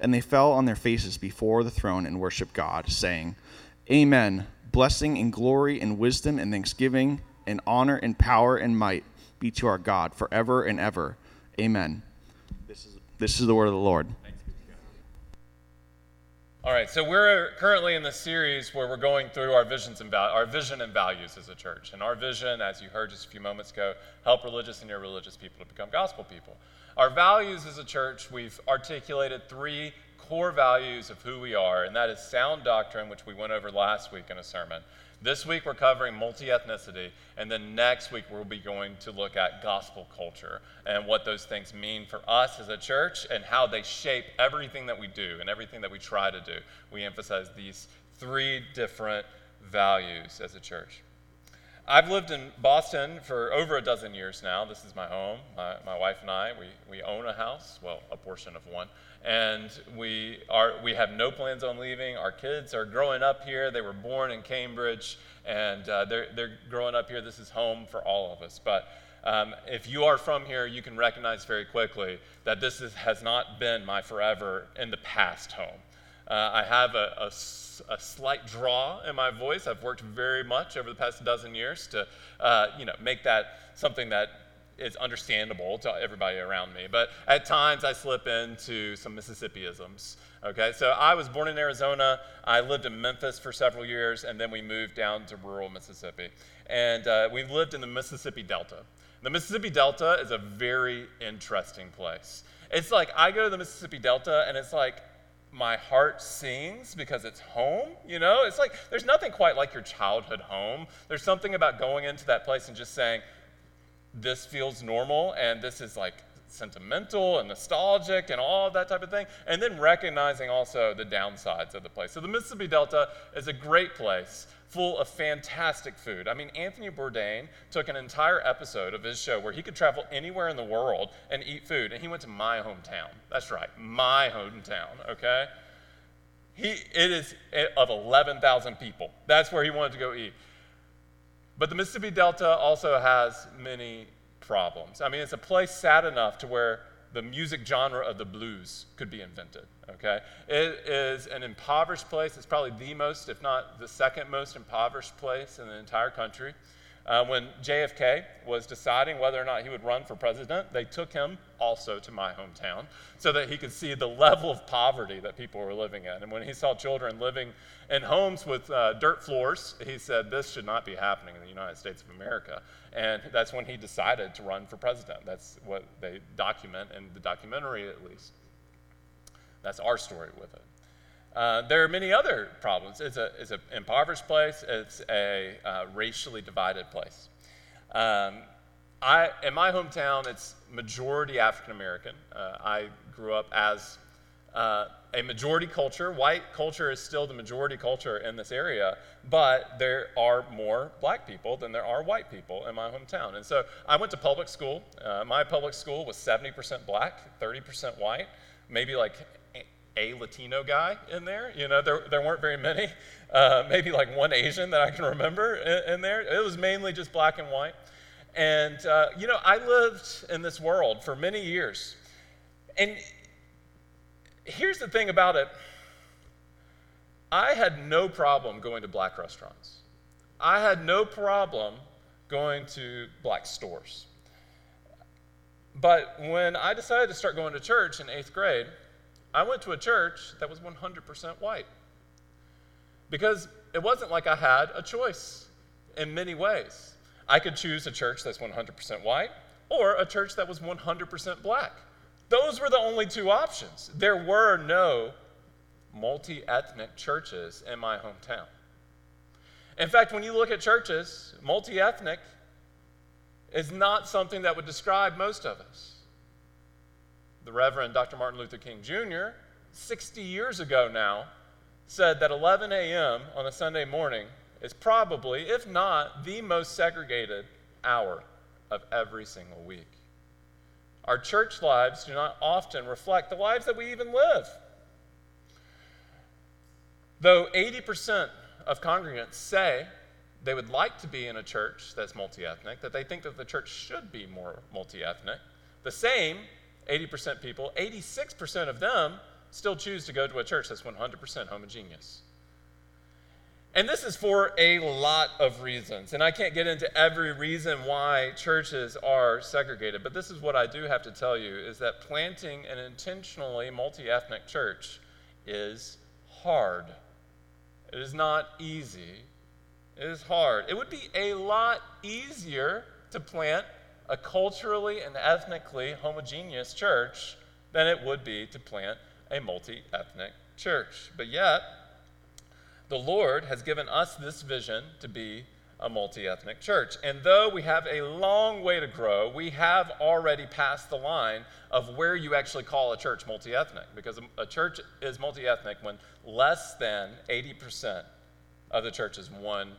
And they fell on their faces before the throne and worshiped God, saying, Amen. Blessing and glory and wisdom and thanksgiving and honor and power and might be to our God forever and ever. Amen. This is, this is the word of the Lord. All right, so we're currently in the series where we're going through our visions and val- our vision and values as a church. And our vision, as you heard just a few moments ago, help religious and irreligious people to become gospel people. Our values as a church, we've articulated three core values of who we are, and that is sound doctrine, which we went over last week in a sermon. This week we're covering multi ethnicity, and then next week we'll be going to look at gospel culture and what those things mean for us as a church and how they shape everything that we do and everything that we try to do. We emphasize these three different values as a church. I've lived in Boston for over a dozen years now. This is my home. My, my, wife and I, we, we own a house, well, a portion of one. And we, are, we have no plans on leaving. Our kids are growing up here. They were born in Cambridge, and uh, they're, they're growing up here. This is home for all of us. But um, if you are from here, you can recognize very quickly that this is, has not been my forever in the past home. Uh, I have a, a, a, slight draw in my voice. I've worked very much over the past dozen years to, uh, you know, make that something that is understandable to everybody around me. But at times I slip into some Mississippiisms. Okay, so I was born in Arizona. I lived in Memphis for several years, and then we moved down to rural Mississippi. And uh, we lived in the Mississippi Delta. The Mississippi Delta is a very interesting place. It's like I go to the Mississippi Delta, and it's like my heart sings because it's home. You know, it's like there's nothing quite like your childhood home. There's something about going into that place and just saying, this feels normal and this is like sentimental and nostalgic and all of that type of thing. And then recognizing also the downsides of the place. So the Mississippi Delta is a great place full of fantastic food. I mean, Anthony Bourdain took an entire episode of his show where he could travel anywhere in the world and eat food, and he went to my hometown. That's right, my hometown, okay? He, it is of 11,000 people. That's where he wanted to go eat. But the Mississippi Delta also has many problems. I mean, it's a place sad enough to where the music genre of the blues could be invented. Okay? It is an impoverished place. It's probably the most, if not the second most impoverished place in the entire country. Uh, when JFK was deciding whether or not he would run for president, they took him also to my hometown so that he could see the level of poverty that people were living in. And when he saw children living in homes with uh, dirt floors, he said, This should not be happening in the United States of America. And that's when he decided to run for president. That's what they document in the documentary, at least. That's our story with it. Uh, there are many other problems. It's an it's impoverished place, it's a uh, racially divided place. Um, I, in my hometown, it's majority African American. Uh, I grew up as uh, a majority culture. White culture is still the majority culture in this area, but there are more black people than there are white people in my hometown. And so I went to public school. Uh, my public school was 70% black, 30% white, maybe like a Latino guy in there. You know, there, there weren't very many. Uh, maybe like one Asian that I can remember in, in, there. It was mainly just black and white. And, uh, you know, I lived in this world for many years. And here's the thing about it I had no problem going to black restaurants, I had no problem going to black stores. But when I decided to start going to church in eighth grade, I went to a church that was 100% white. Because it wasn't like I had a choice in many ways. I could choose a church that's 100% white or a church that was 100% black. Those were the only two options. There were no multi ethnic churches in my hometown. In fact, when you look at churches, multi ethnic is not something that would describe most of us. The Reverend Dr. Martin Luther King Jr., 60 years ago now, said that 11 a.m. on a Sunday morning is probably, if not the most segregated hour of every single week. Our church lives do not often reflect the lives that we even live. Though 80% of congregants say they would like to be in a church that's multi ethnic, that they think that the church should be more multi ethnic, the same 80% people, 86% of them still choose to go to a church that's 100% homogeneous. And this is for a lot of reasons. And I can't get into every reason why churches are segregated, but this is what I do have to tell you is that planting an intentionally multi-ethnic church is hard. It is not easy. It is hard. It would be a lot easier to plant a culturally and ethnically homogeneous church than it would be to plant a multi-ethnic church. But yet, the Lord has given us this vision to be a multi ethnic church. And though we have a long way to grow, we have already passed the line of where you actually call a church multi ethnic. Because a church is multi ethnic when less than 80% of the church is one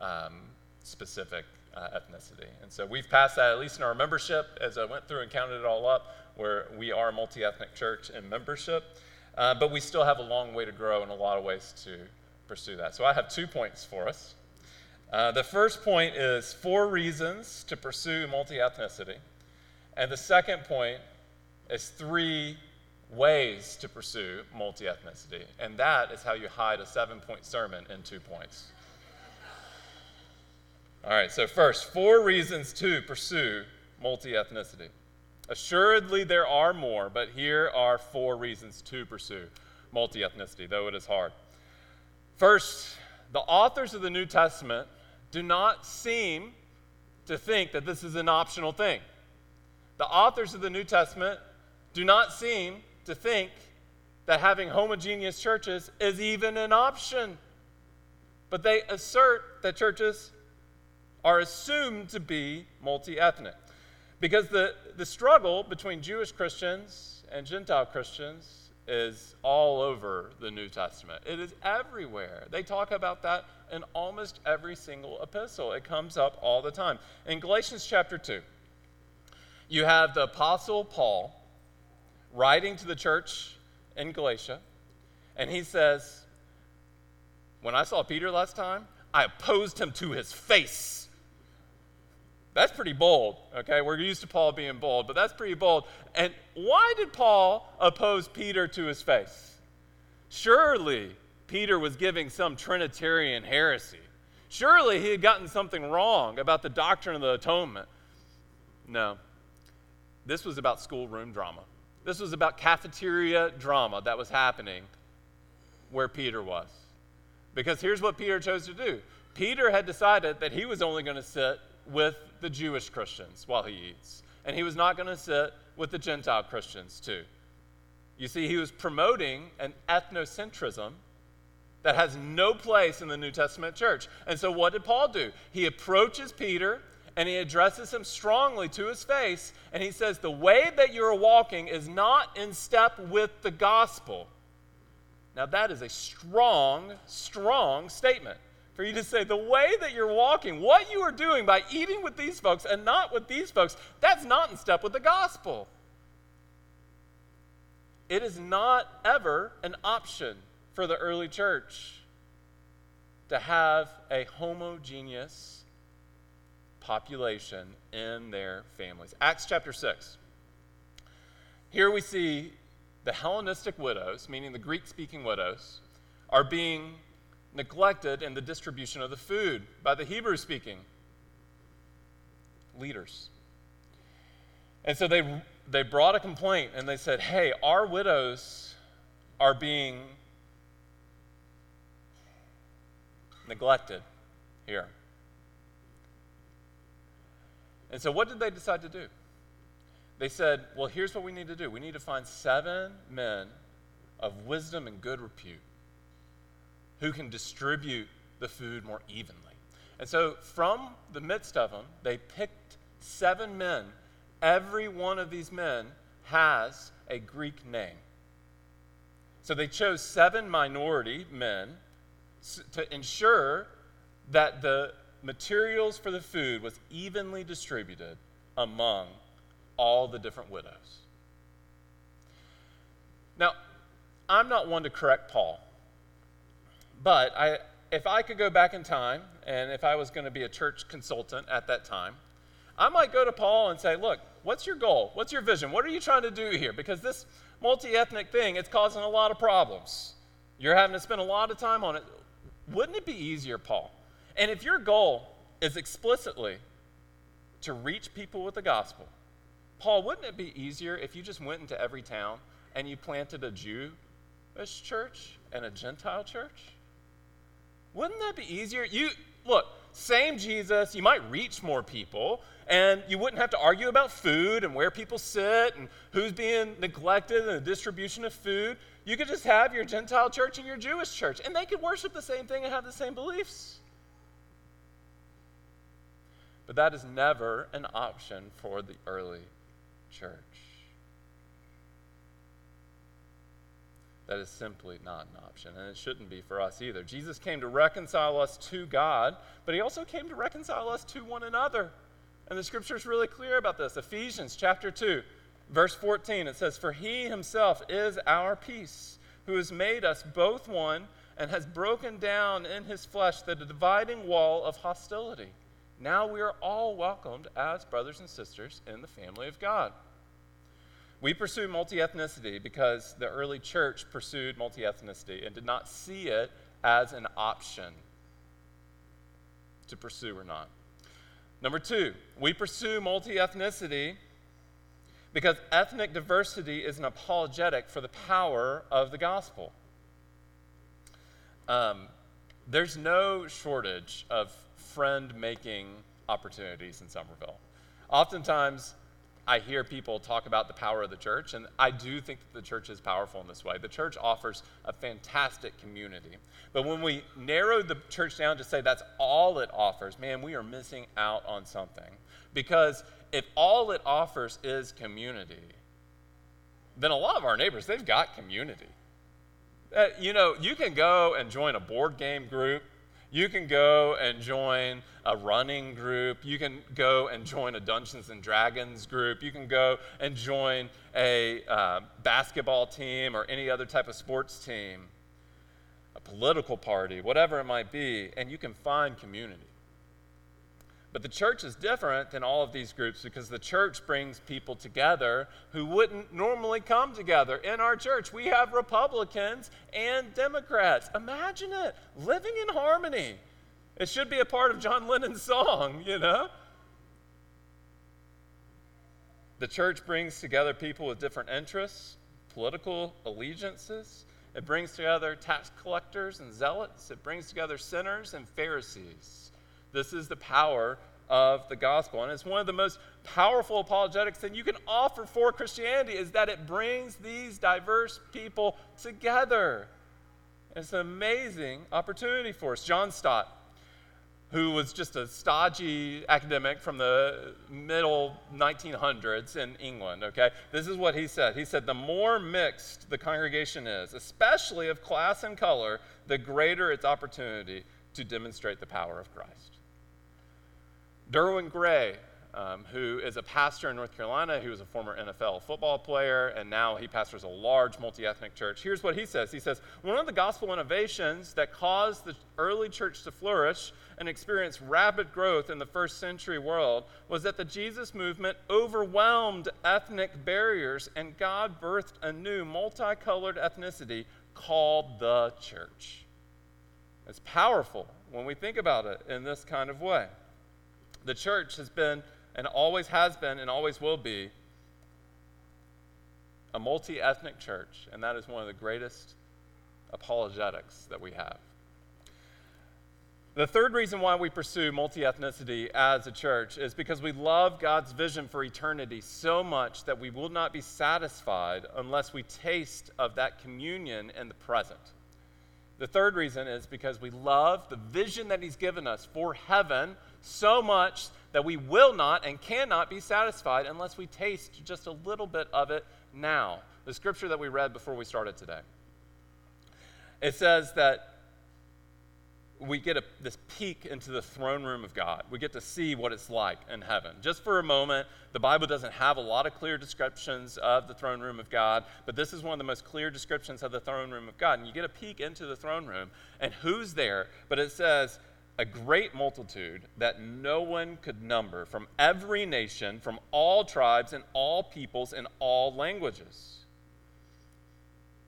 um, specific uh, ethnicity. And so we've passed that, at least in our membership, as I went through and counted it all up, where we are a multi ethnic church in membership. Uh, but we still have a long way to grow in a lot of ways to pursue that. So I have two points for us. Uh, the first point is four reasons to pursue multi ethnicity. And the second point is three ways to pursue multi ethnicity. And that is how you hide a seven point sermon in two points. All right, so first, four reasons to pursue multi ethnicity. Assuredly, there are more, but here are four reasons to pursue multi ethnicity, though it is hard. First, the authors of the New Testament do not seem to think that this is an optional thing. The authors of the New Testament do not seem to think that having homogeneous churches is even an option. But they assert that churches are assumed to be multi ethnic. Because the, the struggle between Jewish Christians and Gentile Christians is all over the New Testament. It is everywhere. They talk about that in almost every single epistle. It comes up all the time. In Galatians chapter 2, you have the Apostle Paul writing to the church in Galatia, and he says, When I saw Peter last time, I opposed him to his face. That's pretty bold, okay? We're used to Paul being bold, but that's pretty bold. And why did Paul oppose Peter to his face? Surely Peter was giving some Trinitarian heresy. Surely he had gotten something wrong about the doctrine of the atonement. No. This was about schoolroom drama. This was about cafeteria drama that was happening where Peter was. Because here's what Peter chose to do Peter had decided that he was only going to sit with the Jewish Christians while he eats, and he was not going to sit with the Gentile Christians too. You see, he was promoting an ethnocentrism that has no place in the New Testament church. And so, what did Paul do? He approaches Peter and he addresses him strongly to his face, and he says, The way that you're walking is not in step with the gospel. Now, that is a strong, strong statement for you to say the way that you're walking, what you are doing by eating with these folks and not with these folks, that's not in step with the gospel. It is not ever an option for the early church to have a homogeneous population in their families. Acts chapter 6. Here we see the Hellenistic widows, meaning the Greek speaking widows, are being neglected in the distribution of the food by the Hebrew speaking leaders. And so they, they brought a complaint and they said, hey, our widows are being neglected here. And so what did they decide to do? They said, well, here's what we need to do we need to find seven men of wisdom and good repute who can distribute the food more evenly. And so, from the midst of them, they picked seven men. Every one of these men has a Greek name. So they chose seven minority men to ensure that the materials for the food was evenly distributed among all the different widows. Now, I'm not one to correct Paul, but I, if I could go back in time, and if I was going to be a church consultant at that time, I might go to Paul and say, Look, what's your goal? What's your vision? What are you trying to do here? Because this multi ethnic thing, it's causing a lot of problems. You're having to spend a lot of time on it. Wouldn't it be easier, Paul? And if your goal is explicitly to reach people with the gospel, Paul, wouldn't it be easier if you just went into every town and you planted a Jewish church and a Gentile church? Wouldn't that be easier? You look, same Jesus, you might reach more people, and you wouldn't have to argue about food and where people sit and who's being neglected and the distribution of food. You could just have your Gentile church and your Jewish church, and they could worship the same thing and have the same beliefs. But that is never an option for the early church. That is simply not an option, and it shouldn't be for us either. Jesus came to reconcile us to God, but he also came to reconcile us to one another. And the scripture is really clear about this. Ephesians chapter 2, verse 14, it says, For he himself is our peace, who has made us both one and has broken down in his flesh the dividing wall of hostility. Now we are all welcomed as brothers and sisters in the family of God. We pursue multi ethnicity because the early church pursued multi ethnicity and did not see it as an option to pursue or not. Number two, we pursue multi ethnicity because ethnic diversity is an apologetic for the power of the gospel. Um, there's no shortage of friend making opportunities in Somerville. Oftentimes, I hear people talk about the power of the church, and I do think that the church is powerful in this way. The church offers a fantastic community. But when we narrow the church down to say that's all it offers, man, we are missing out on something. Because if all it offers is community, then a lot of our neighbors, they've got community. Uh, you know, you can go and join a board game group you can go and join a running group. You can go and join a Dungeons and Dragons group. You can go and join a uh, basketball team or any other type of sports team, a political party, whatever it might be, and you can find community. But the church is different than all of these groups because the church brings people together who wouldn't normally come together. In our church, we have Republicans and Democrats. Imagine it living in harmony. It should be a part of John Lennon's song, you know? The church brings together people with different interests, political allegiances. It brings together tax collectors and zealots. It brings together sinners and Pharisees. This is the power of the gospel. And it's one of the most powerful apologetics that you can offer for Christianity is that it brings these diverse people together. It's an amazing opportunity for us. John Stott, who was just a stodgy academic from the middle 1900s in England, okay? This is what he said. He said, The more mixed the congregation is, especially of class and color, the greater its opportunity to demonstrate the power of Christ. Derwin Gray, um, who is a pastor in North Carolina, who was a former NFL football player, and now he pastors a large multi ethnic church. Here's what he says He says, One of the gospel innovations that caused the early church to flourish and experience rapid growth in the first century world was that the Jesus movement overwhelmed ethnic barriers, and God birthed a new multicolored ethnicity called the church. It's powerful when we think about it in this kind of way. The church has been, and always has been, and always will be, a multi ethnic church, and that is one of the greatest apologetics that we have. The third reason why we pursue multi ethnicity as a church is because we love God's vision for eternity so much that we will not be satisfied unless we taste of that communion in the present. The third reason is because we love the vision that He's given us for heaven so much that we will not and cannot be satisfied unless we taste just a little bit of it now. The scripture that we read before we started today. It says that we get a, this peek into the throne room of God. We get to see what it's like in heaven. Just for a moment, the Bible doesn't have a lot of clear descriptions of the throne room of God, but this is one of the most clear descriptions of the throne room of God. And you get a peek into the throne room, and who's there? But it says, a great multitude that no one could number from every nation, from all tribes and all peoples and all languages.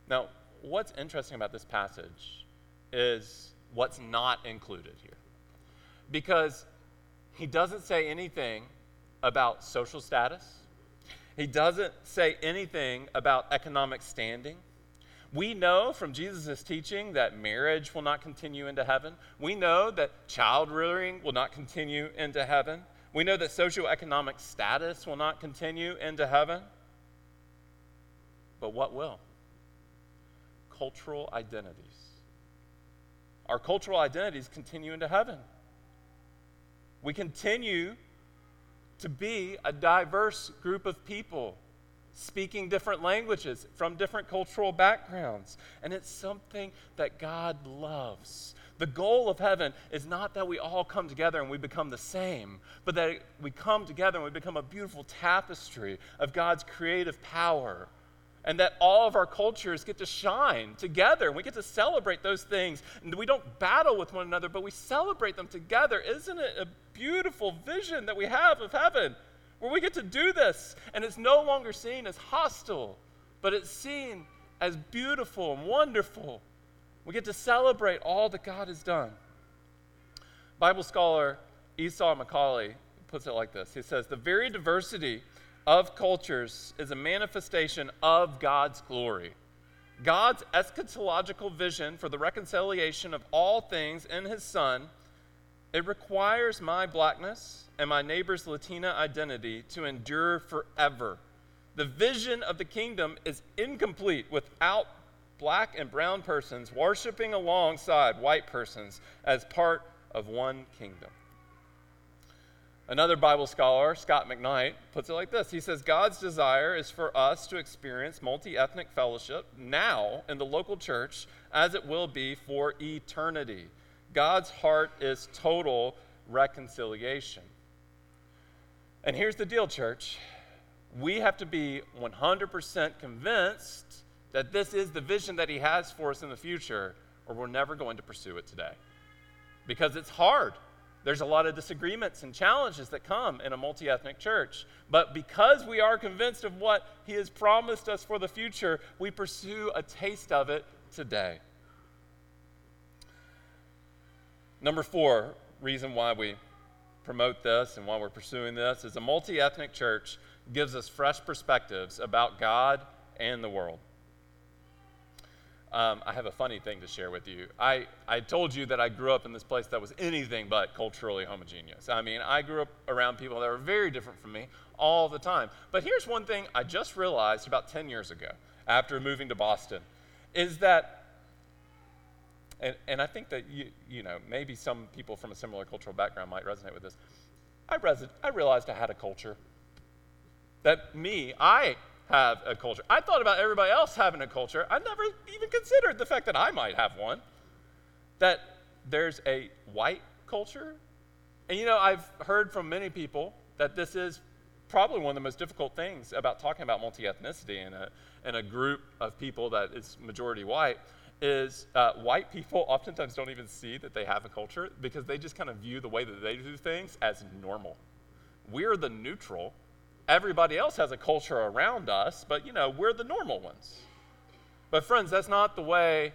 Now, what's interesting about this passage is what's not included here. Because he doesn't say anything about social status, he doesn't say anything about economic standing. We know from Jesus' teaching that marriage will not continue into heaven. We know that child rearing will not continue into heaven. We know that socioeconomic status will not continue into heaven. But what will? Cultural identities our cultural identities continue into heaven. We continue to be a diverse group of people speaking different languages from different cultural backgrounds. And it's something that God loves. The goal of heaven is not that we all come together and we become the same, but that we come together and we become a beautiful tapestry of God's creative power and that all of our cultures get to shine together. And we get to celebrate those things. And we don't battle with one another but we celebrate them together. Isn't it a beautiful vision that we have of heaven where we get to do this and it's no longer seen as hostile but it's seen as beautiful and wonderful? We get to celebrate all that god has done. Bible scholar Esau McCaulley puts it like this. He says the very diversity of cultures is a manifestation of God's glory. God's eschatological vision for the reconciliation of all things in his Son, it requires my blackness and my neighbor's Latina identity to endure forever. The vision of the kingdom is incomplete without black and brown persons worshiping alongside white persons as part of one kingdom. Another Bible scholar, Scot McKnight, puts it like this He says, God's desire is for us to experience multi ethnic fellowship now in the local church as it will be for eternity. God's heart is total reconciliation. And here's the deal, church. We have to be 100% convinced that this is the vision that He has for us in the future, or we're never going to pursue it today. Because it's hard. There's a lot of disagreements and challenges that come in a multi ethnic church. But because we are convinced of what He has promised us for the future, we pursue a taste of it today. Number four, reason why we promote this and why we're pursuing this is a multi ethnic church gives us fresh perspectives about God and the world. Um, I have a funny thing to share with you. I, I told you that I grew up in this place that was anything but culturally homogeneous. I mean, I grew up around people that were very different from me all the time. But here's one thing I just realized about 10 years ago after moving to Boston is that, and, and I think that, you, you know, maybe some people from a similar cultural background might resonate with this. I, I realized I had a culture. That me, I have a culture. I thought about everybody else having a culture. I never even considered the fact that I might have one. That there's a white culture. And you know, I've heard from many people that this is probably one of the most difficult things about talking about multi ethnicity in a, in a group of people that is majority white is uh, white people oftentimes don't even see that they have a culture because they just kind of view the way that they do things as normal. We're the neutral Everybody else has a culture around us, but you know, we're the normal ones. But friends, that's not the way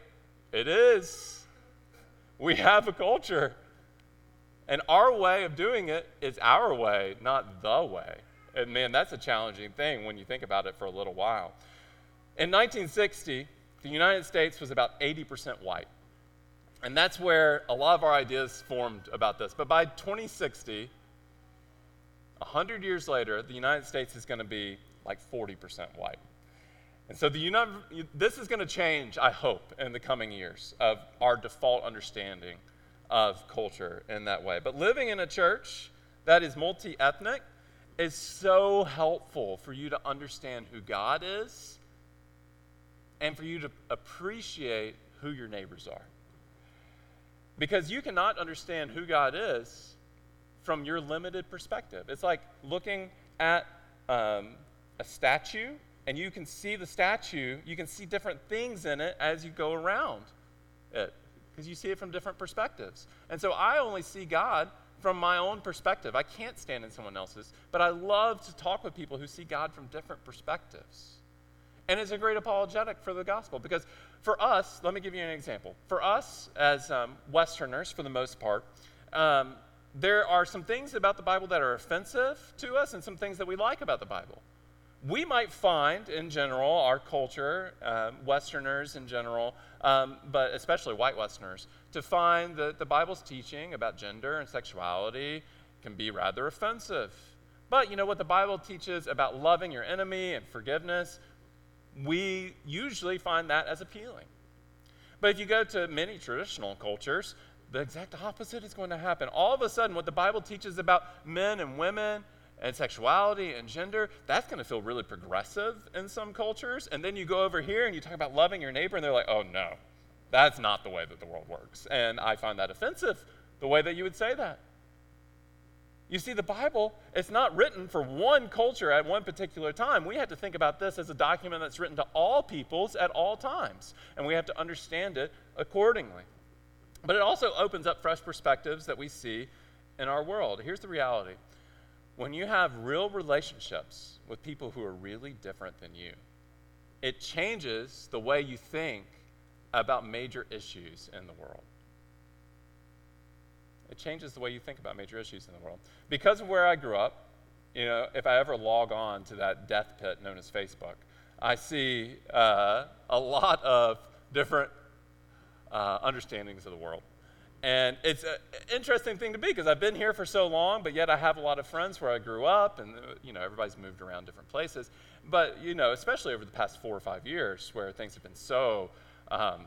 it is. We have a culture. And our way of doing it is our way, not the way. And man, that's a challenging thing when you think about it for a little while. In 1960, the United States was about 80% white. And that's where a lot of our ideas formed about this. But by 2060, 100 years later, the United States is going to be like 40% white. And so the United, this is going to change, I hope, in the coming years of our default understanding of culture in that way. But living in a church that is multi ethnic is so helpful for you to understand who God is and for you to appreciate who your neighbors are. Because you cannot understand who God is from your limited perspective. It's like looking at um, a statue, and you can see the statue, you can see different things in it as you go around it, because you see it from different perspectives. And so I only see God from my own perspective. I can't stand in someone else's, but I love to talk with people who see God from different perspectives. And it's a great apologetic for the gospel because for us, let me give you an example. For us, as um, Westerners, for the most part, um, there are some things about the Bible that are offensive to us and some things that we like about the Bible. We might find, in general, our culture, um, Westerners in general, um, but especially white Westerners, to find that the Bible's teaching about gender and sexuality can be rather offensive. But you know what the Bible teaches about loving your enemy and forgiveness? we usually find that as appealing. But if you go to many traditional cultures, the exact opposite is going to happen. All of a sudden, what the Bible teaches about men and women and sexuality and gender, that's going to feel really progressive in some cultures. And then you go over here and you talk about loving your neighbor, and they're like, oh no, that's not the way that the world works. And I find that offensive, the way that you would say that. You see, the Bible, it's not written for one culture at one particular time. We have to think about this as a document that's written to all peoples at all times, and we have to understand it accordingly. But it also opens up fresh perspectives that we see in our world. Here's the reality when you have real relationships with people who are really different than you, it changes the way you think about major issues in the world. It changes the way you think about major issues in the world. Because of where I grew up, you know, if I ever log on to that death pit known as Facebook, I see uh, a lot of different uh, understandings of the world. And it's an interesting thing to be because I've been here for so long, but yet I have a lot of friends where I grew up, and you know everybody's moved around different places. But you know, especially over the past four or five years, where things have been so um,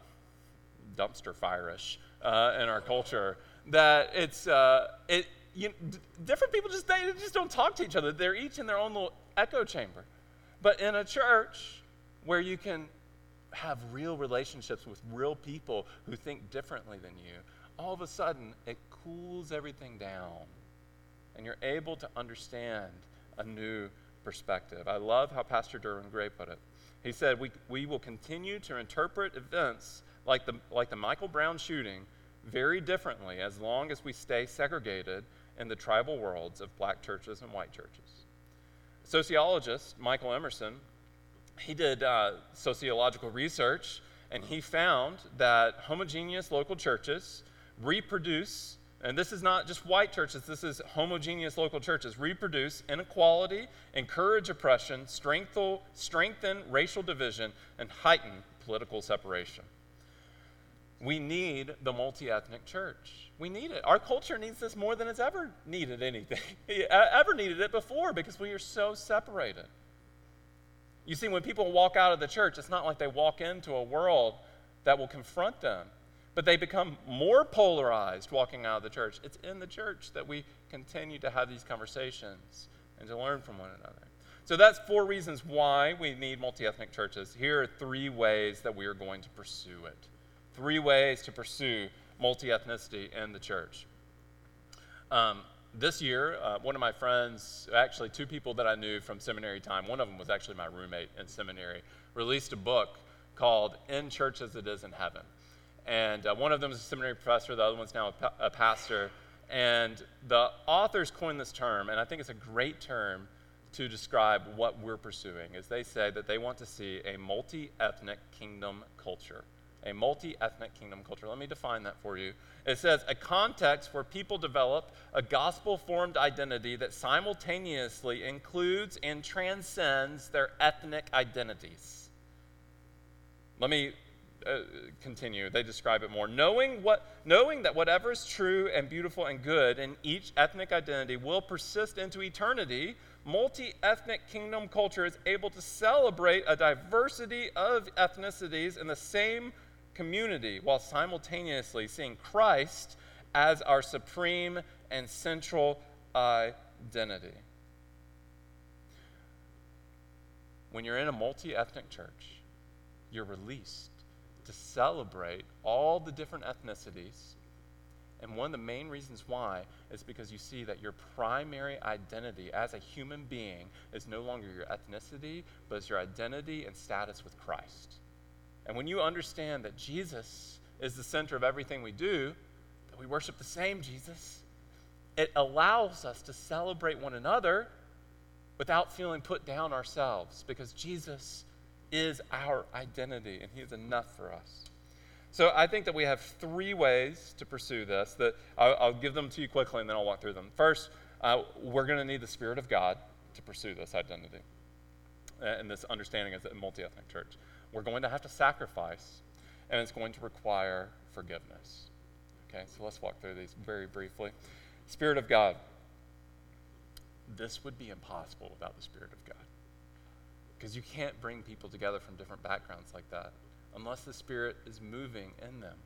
dumpster fire-ish uh, in our culture, that it's uh, it, you, d- different people just they just don't talk to each other. They're each in their own little echo chamber. But in a church where you can have real relationships with real people who think differently than you, all of a sudden it cools everything down, and you're able to understand a new perspective. I love how Pastor Derwin Gray put it. He said, we, we will continue to interpret events like the, like the Michael Brown shooting very differently as long as we stay segregated in the tribal worlds of black churches and white churches. Sociologist Michael Emerson, he did uh, sociological research and he found that homogeneous local churches reproduce, and this is not just white churches, this is homogeneous local churches, reproduce inequality, encourage oppression, strengthen, strengthen racial division, and heighten political separation. We need the multi ethnic church. We need it. Our culture needs this more than it's ever needed anything, ever needed it before because we are so separated. You see, when people walk out of the church, it's not like they walk into a world that will confront them, but they become more polarized walking out of the church. It's in the church that we continue to have these conversations and to learn from one another. So that's four reasons why we need multi ethnic churches. Here are three ways that we are going to pursue it three ways to pursue multi ethnicity in the church. Um, this year, uh, one of my friends, actually two people that I knew from seminary time, one of them was actually my roommate in seminary, released a book called In Church as It Is in Heaven. And uh, one of them is a seminary professor, the other one's now a, pa- a pastor. And the authors coined this term, and I think it's a great term to describe what we're pursuing, is they say that they want to see a multi ethnic kingdom culture a multi ethnic kingdom culture. Let me define that for you. It says a context where people develop a gospel formed identity that simultaneously includes and transcends their ethnic identities. Let me uh, continue. They describe it more. Knowing, what, knowing that whatever is true and beautiful and good in each ethnic identity will persist into eternity, multi ethnic kingdom culture is able to celebrate a diversity of ethnicities in the same community while simultaneously seeing Christ as our supreme and central identity. When you're in a multi ethnic church, you're released to celebrate all the different ethnicities. And one of the main reasons why is because you see that your primary identity as a human being is no longer your ethnicity, but it's your identity and status with Christ. And when you understand that Jesus is the center of everything we do, that we worship the same Jesus, it allows us to celebrate one another without feeling put down ourselves because Jesus is our identity and He is enough for us. So I think that we have three ways to pursue this. That I'll, I'll give them to you quickly and then I'll walk through them. First, uh, we're going to need the Spirit of God to pursue this identity and this understanding as a multi ethnic church. We're going to have to sacrifice, and it's going to require forgiveness. Okay, so let's walk through these very briefly. Spirit of God. This would be impossible without the Spirit of God. Because you can't bring people together from different backgrounds like that unless the Spirit is moving in them.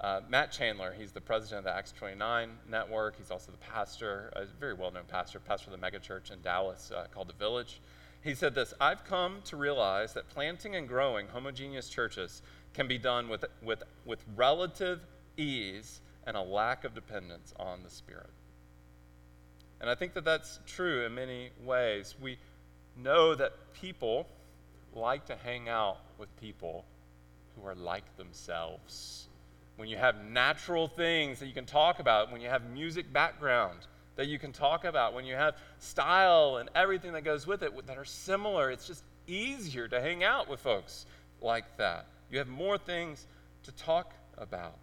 Uh, Matt Chandler, he's the president of the Acts 29 network. He's also the pastor, a very well known pastor, pastor of the megachurch in Dallas uh, called The Village. He said this I've come to realize that planting and growing homogeneous churches can be done with, with, with relative ease and a lack of dependence on the Spirit. And I think that that's true in many ways. We know that people like to hang out with people who are like themselves. When you have natural things that you can talk about, when you have music background that you can talk about, when you have style and everything that goes with it that are similar, it's just easier to hang out with folks like that. You have more things to talk about.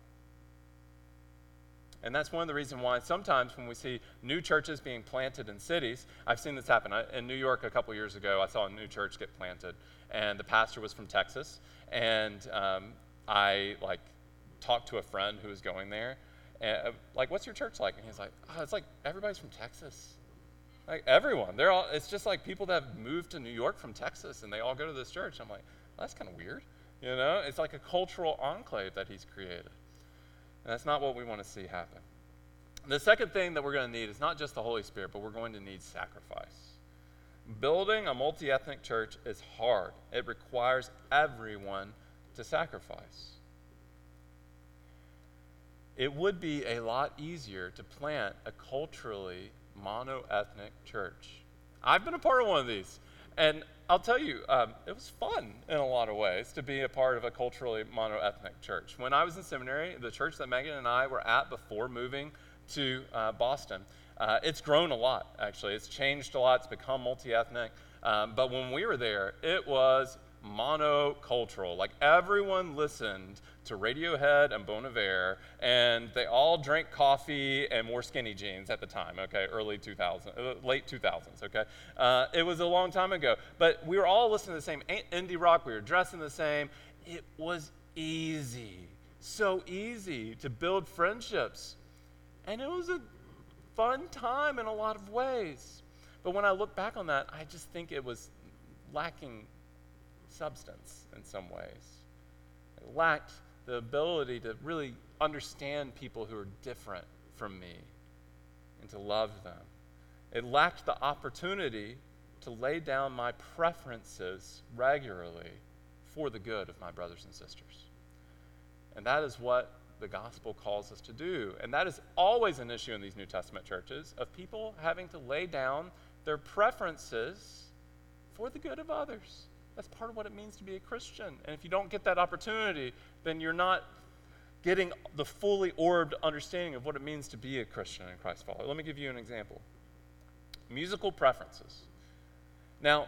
And that's one of the reasons why sometimes when we see new churches being planted in cities, I've seen this happen. I, in New York a couple years ago, I saw a new church get planted, and the pastor was from Texas. And um, I like talked to a friend who was going there, and uh, like, "What's your church like?" And he's like, "Oh, it's like everybody's from Texas." Like everyone, they're all. It's just like people that have moved to New York from Texas, and they all go to this church. I'm like, well, that's kind of weird, you know? It's like a cultural enclave that he's created. And that's not what we want to see happen. The second thing that we're going to need is not just the Holy Spirit, but we're going to need sacrifice. Building a multi ethnic church is hard, it requires everyone to sacrifice. It would be a lot easier to plant a culturally mono ethnic church. I've been a part of one of these. And I'll tell you, um, it was fun in a lot of ways to be a part of a culturally mono ethnic church. When I was in seminary, the church that Megan and I were at before moving to uh, Boston, uh, it's grown a lot, actually. It's changed a lot, it's become multi ethnic. Um, but when we were there, it was monocultural. Like everyone listened to Radiohead and Bon Iver, and they all drank coffee and wore skinny jeans at the time, okay, early 2000s, uh, late 2000s, okay? Uh, it was a long time ago, but we were all listening to the same indie rock, we were dressing the same. It was easy, so easy to build friendships. And it was a fun time in a lot of ways. But when I look back on that, I just think it was lacking substance in some ways. It lacked the ability to really understand people who are different from me and to love them. It lacked the opportunity to lay down my preferences regularly for the good of my brothers and sisters. And that is what the gospel calls us to do. And that is always an issue in these New Testament churches of people having to lay down their preferences for the good of others. That's part of what it means to be a Christian. And if you don't get that opportunity, then you're not getting the fully orbed understanding of what it means to be a Christian and Christ follower. Let me give you an example musical preferences. Now,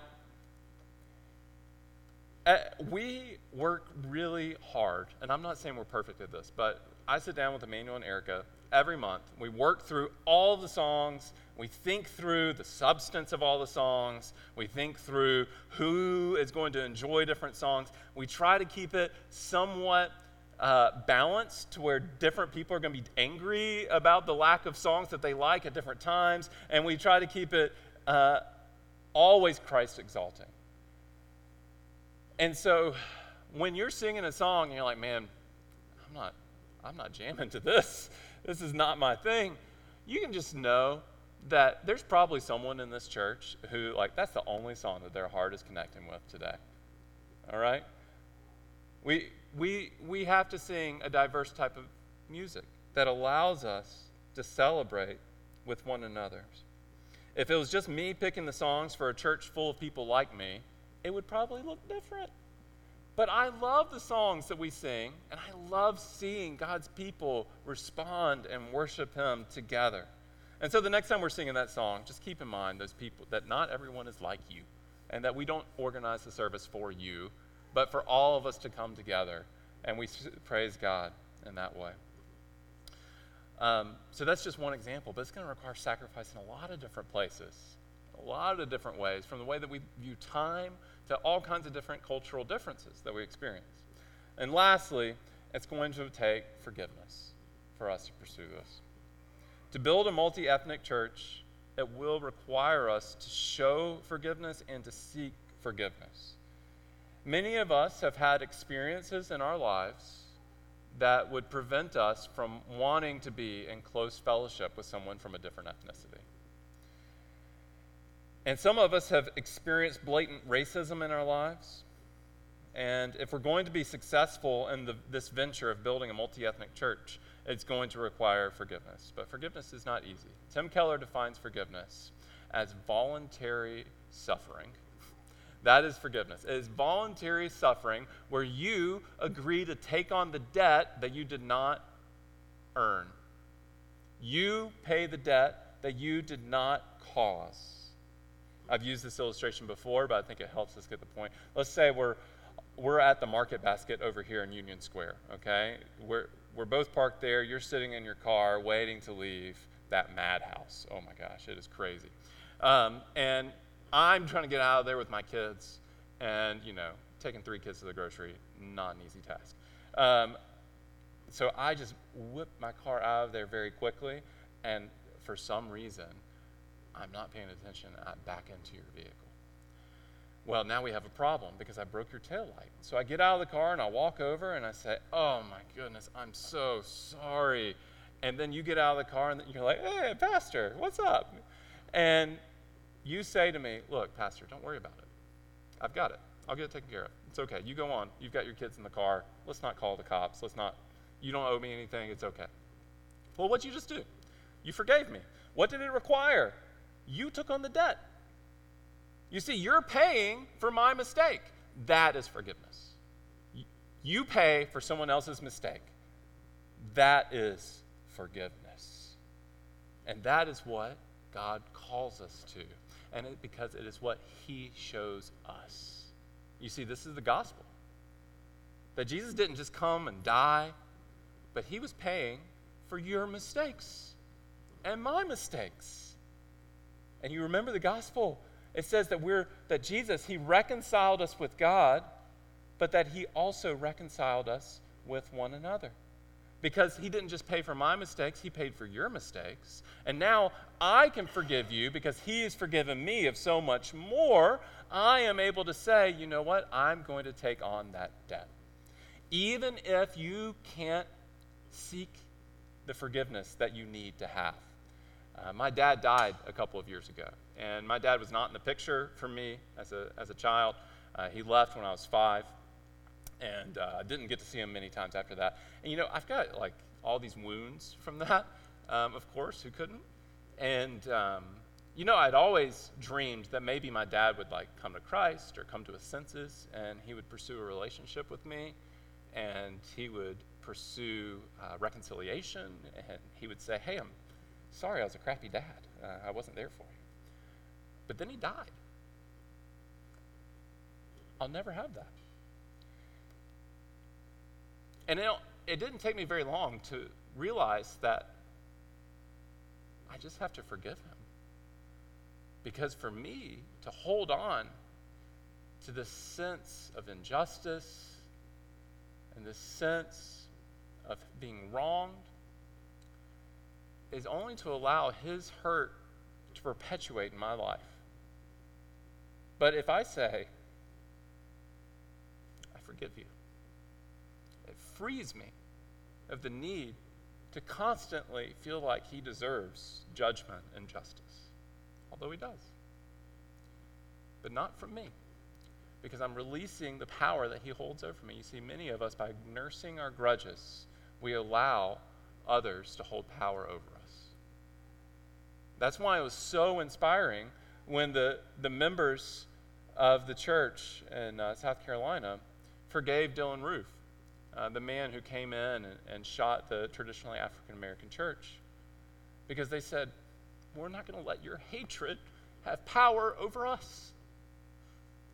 uh, we work really hard, and I'm not saying we're perfect at this, but I sit down with Emmanuel and Erica every month. We work through all the songs. We think through the substance of all the songs. We think through who is going to enjoy different songs. We try to keep it somewhat uh, balanced to where different people are going to be angry about the lack of songs that they like at different times. And we try to keep it uh, always Christ exalting. And so when you're singing a song and you're like, man, I'm not, I'm not jamming to this this is not my thing, you can just know that there's probably someone in this church who, like, that's the only song that their heart is connecting with today. All right? We, we, we have to sing a diverse type of music that allows us to celebrate with one another. If it was just me picking the songs for a church full of people like me, it would probably look different. But I love the songs that we sing, and I love seeing God's people respond and worship Him together. And so the next time we're singing that song, just keep in mind those people that not everyone is like you, and that we don't organize the service for you, but for all of us to come together and we praise God in that way. Um, so that's just one example, but it's going to require sacrifice in a lot of different places, a lot of different ways, from the way that we view time to all kinds of different cultural differences that we experience. And lastly, it's going to take forgiveness for us to pursue this. To build a multi ethnic church, it will require us to show forgiveness and to seek forgiveness. Many of us have had experiences in our lives that would prevent us from wanting to be in close fellowship with someone from a different ethnicity. And some of us have experienced blatant racism in our lives. And if we're going to be successful in the, this venture of building a multi ethnic church, it's going to require forgiveness. But forgiveness is not easy. Tim Keller defines forgiveness as voluntary suffering. That is forgiveness. It is voluntary suffering where you agree to take on the debt that you did not earn. You pay the debt that you did not cause. I've used this illustration before, but I think it helps us get the point. Let's say we're we're at the market basket over here in Union Square, okay? We're we're both parked there. You're sitting in your car waiting to leave that madhouse. Oh my gosh, it is crazy. Um, and I'm trying to get out of there with my kids, and you know, taking three kids to the grocery, not an easy task. Um, so I just whip my car out of there very quickly, and for some reason, I'm not paying attention, I back into your vehicle. Well, now we have a problem because I broke your tail light. So I get out of the car and I walk over and I say, Oh my goodness, I'm so sorry. And then you get out of the car and you're like, Hey, Pastor, what's up? And you say to me, Look, Pastor, don't worry about it. I've got it. I'll get it taken care of. It's okay. You go on. You've got your kids in the car. Let's not call the cops. Let's not, you don't owe me anything. It's okay. Well, what'd you just do? You forgave me. What did it require? You took on the debt. You see, you're paying for my mistake. That is forgiveness. You pay for someone else's mistake. That is forgiveness. And that is what God calls us to and it, because it is what he shows us. You see, this is the gospel. That Jesus didn't just come and die, but he was paying for your mistakes and my mistakes. And you remember the gospel. It says that we're that Jesus, he reconciled us with God, but that he also reconciled us with one another because he didn't just pay for my mistakes, he paid for your mistakes. And now I can forgive you because he has forgiven me of so much more. I am able to say, you know what? I'm going to take on that debt. Even if you can't seek the forgiveness that you need to have. Uh, my dad died a couple of years ago, and my dad was not in the picture for me as a, as a child. Uh, he left when I was five and uh, didn't get to see him many times after that. And you know, I've got like all these wounds from that, um, of course, who couldn't? And um, you know, I'd always dreamed that maybe my dad would like come to Christ or come to his senses, and he would pursue a relationship with me, and he would pursue uh, reconciliation, and he would say, "Hey, I'm sorry, I was a crappy dad. Uh, I wasn't there for you." But then he died. I'll never have that. And it, it didn't take me very long to realize that I just have to forgive him. Because for me to hold on to this sense of injustice and this sense of being wronged is only to allow his hurt to perpetuate in my life. But if I say, I forgive you, it frees me of the need to constantly feel like he deserves judgment and justice, although he does. But not from me, because I'm releasing the power that He holds over me. You see, many of us, by nursing our grudges, we allow others to hold power over us. That's why it was so inspiring when the, the members of the church in uh, South Carolina forgave Dylann Roof, uh, the man who came in and, and shot the traditionally African American church, because they said, We're not going to let your hatred have power over us.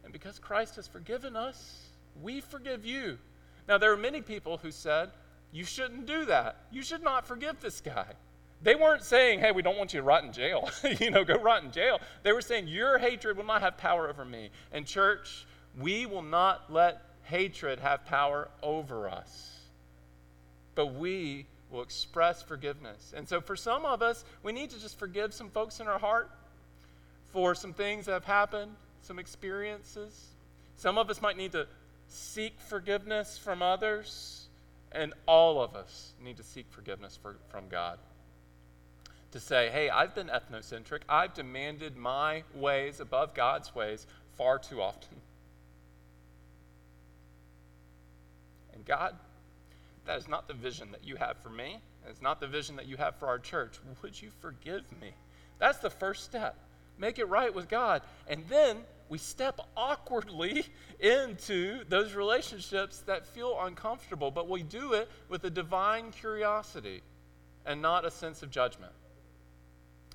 And because Christ has forgiven us, we forgive you. Now, there are many people who said, You shouldn't do that. You should not forgive this guy. They weren't saying, Hey, we don't want you to rot in jail. you know, go rot in jail. They were saying, Your hatred will not have power over me. And, church, we will not let hatred have power over us. But we will express forgiveness. And so, for some of us, we need to just forgive some folks in our heart for some things that have happened some experiences. Some of us might need to seek forgiveness from others, and all of us need to seek forgiveness for, from God. To say, hey, I've been ethnocentric. I've demanded my ways above God's ways far too often. And God, that is not the vision that you have for me. It's not the vision that you have for our church. Would you forgive me? That's the first step make it right with God. And then we step awkwardly into those relationships that feel uncomfortable, but we do it with a divine curiosity and not a sense of judgment.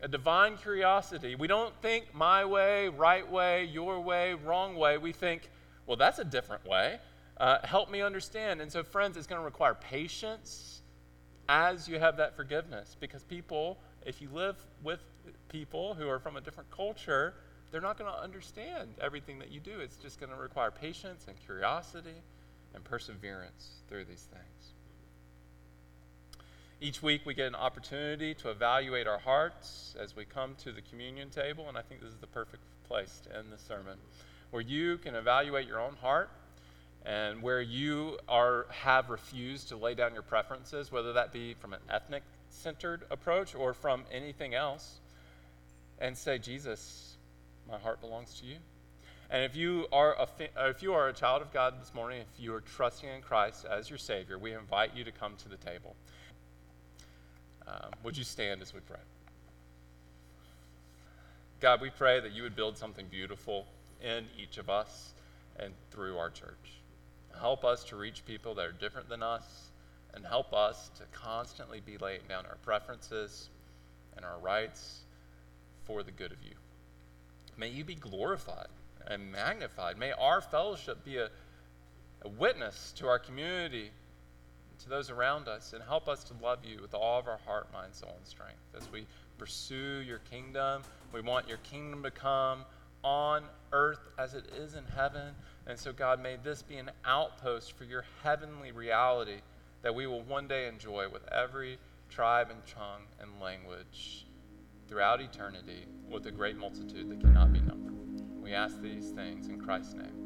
A divine curiosity. We don't think my way, right way, your way, wrong way. We think, well, that's a different way. Uh, help me understand. And so, friends, it's going to require patience as you have that forgiveness because people, if you live with people who are from a different culture, they're not going to understand everything that you do. It's just going to require patience and curiosity and perseverance through these things. Each week, we get an opportunity to evaluate our hearts as we come to the communion table, and I think this is the perfect place to end the sermon, where you can evaluate your own heart and where you are have refused to lay down your preferences, whether that be from an ethnic centered approach or from anything else and say, Jesus, my heart belongs to you. And if you are a, uh, if you are a child of God this morning, if you are trusting in Christ as your Savior, we invite you to come to the table. Um, would you stand as we pray? God, we pray that you would build something beautiful in each of us and through our church. Help us to reach people that are different than us, and help us to constantly be laying down our preferences and our rights for the good of you. May you be glorified and magnified. May our fellowship be a, a witness to our community, to those around us, and help us to love you with all of our heart, mind, soul, and strength. As we pursue your kingdom, we want your kingdom to come on earth as it is in heaven. And so, God, may this be an outpost for your heavenly reality that we will one day enjoy with every tribe and tongue and language throughout eternity with a great multitude that cannot be numbered. We ask these things in Christ's name.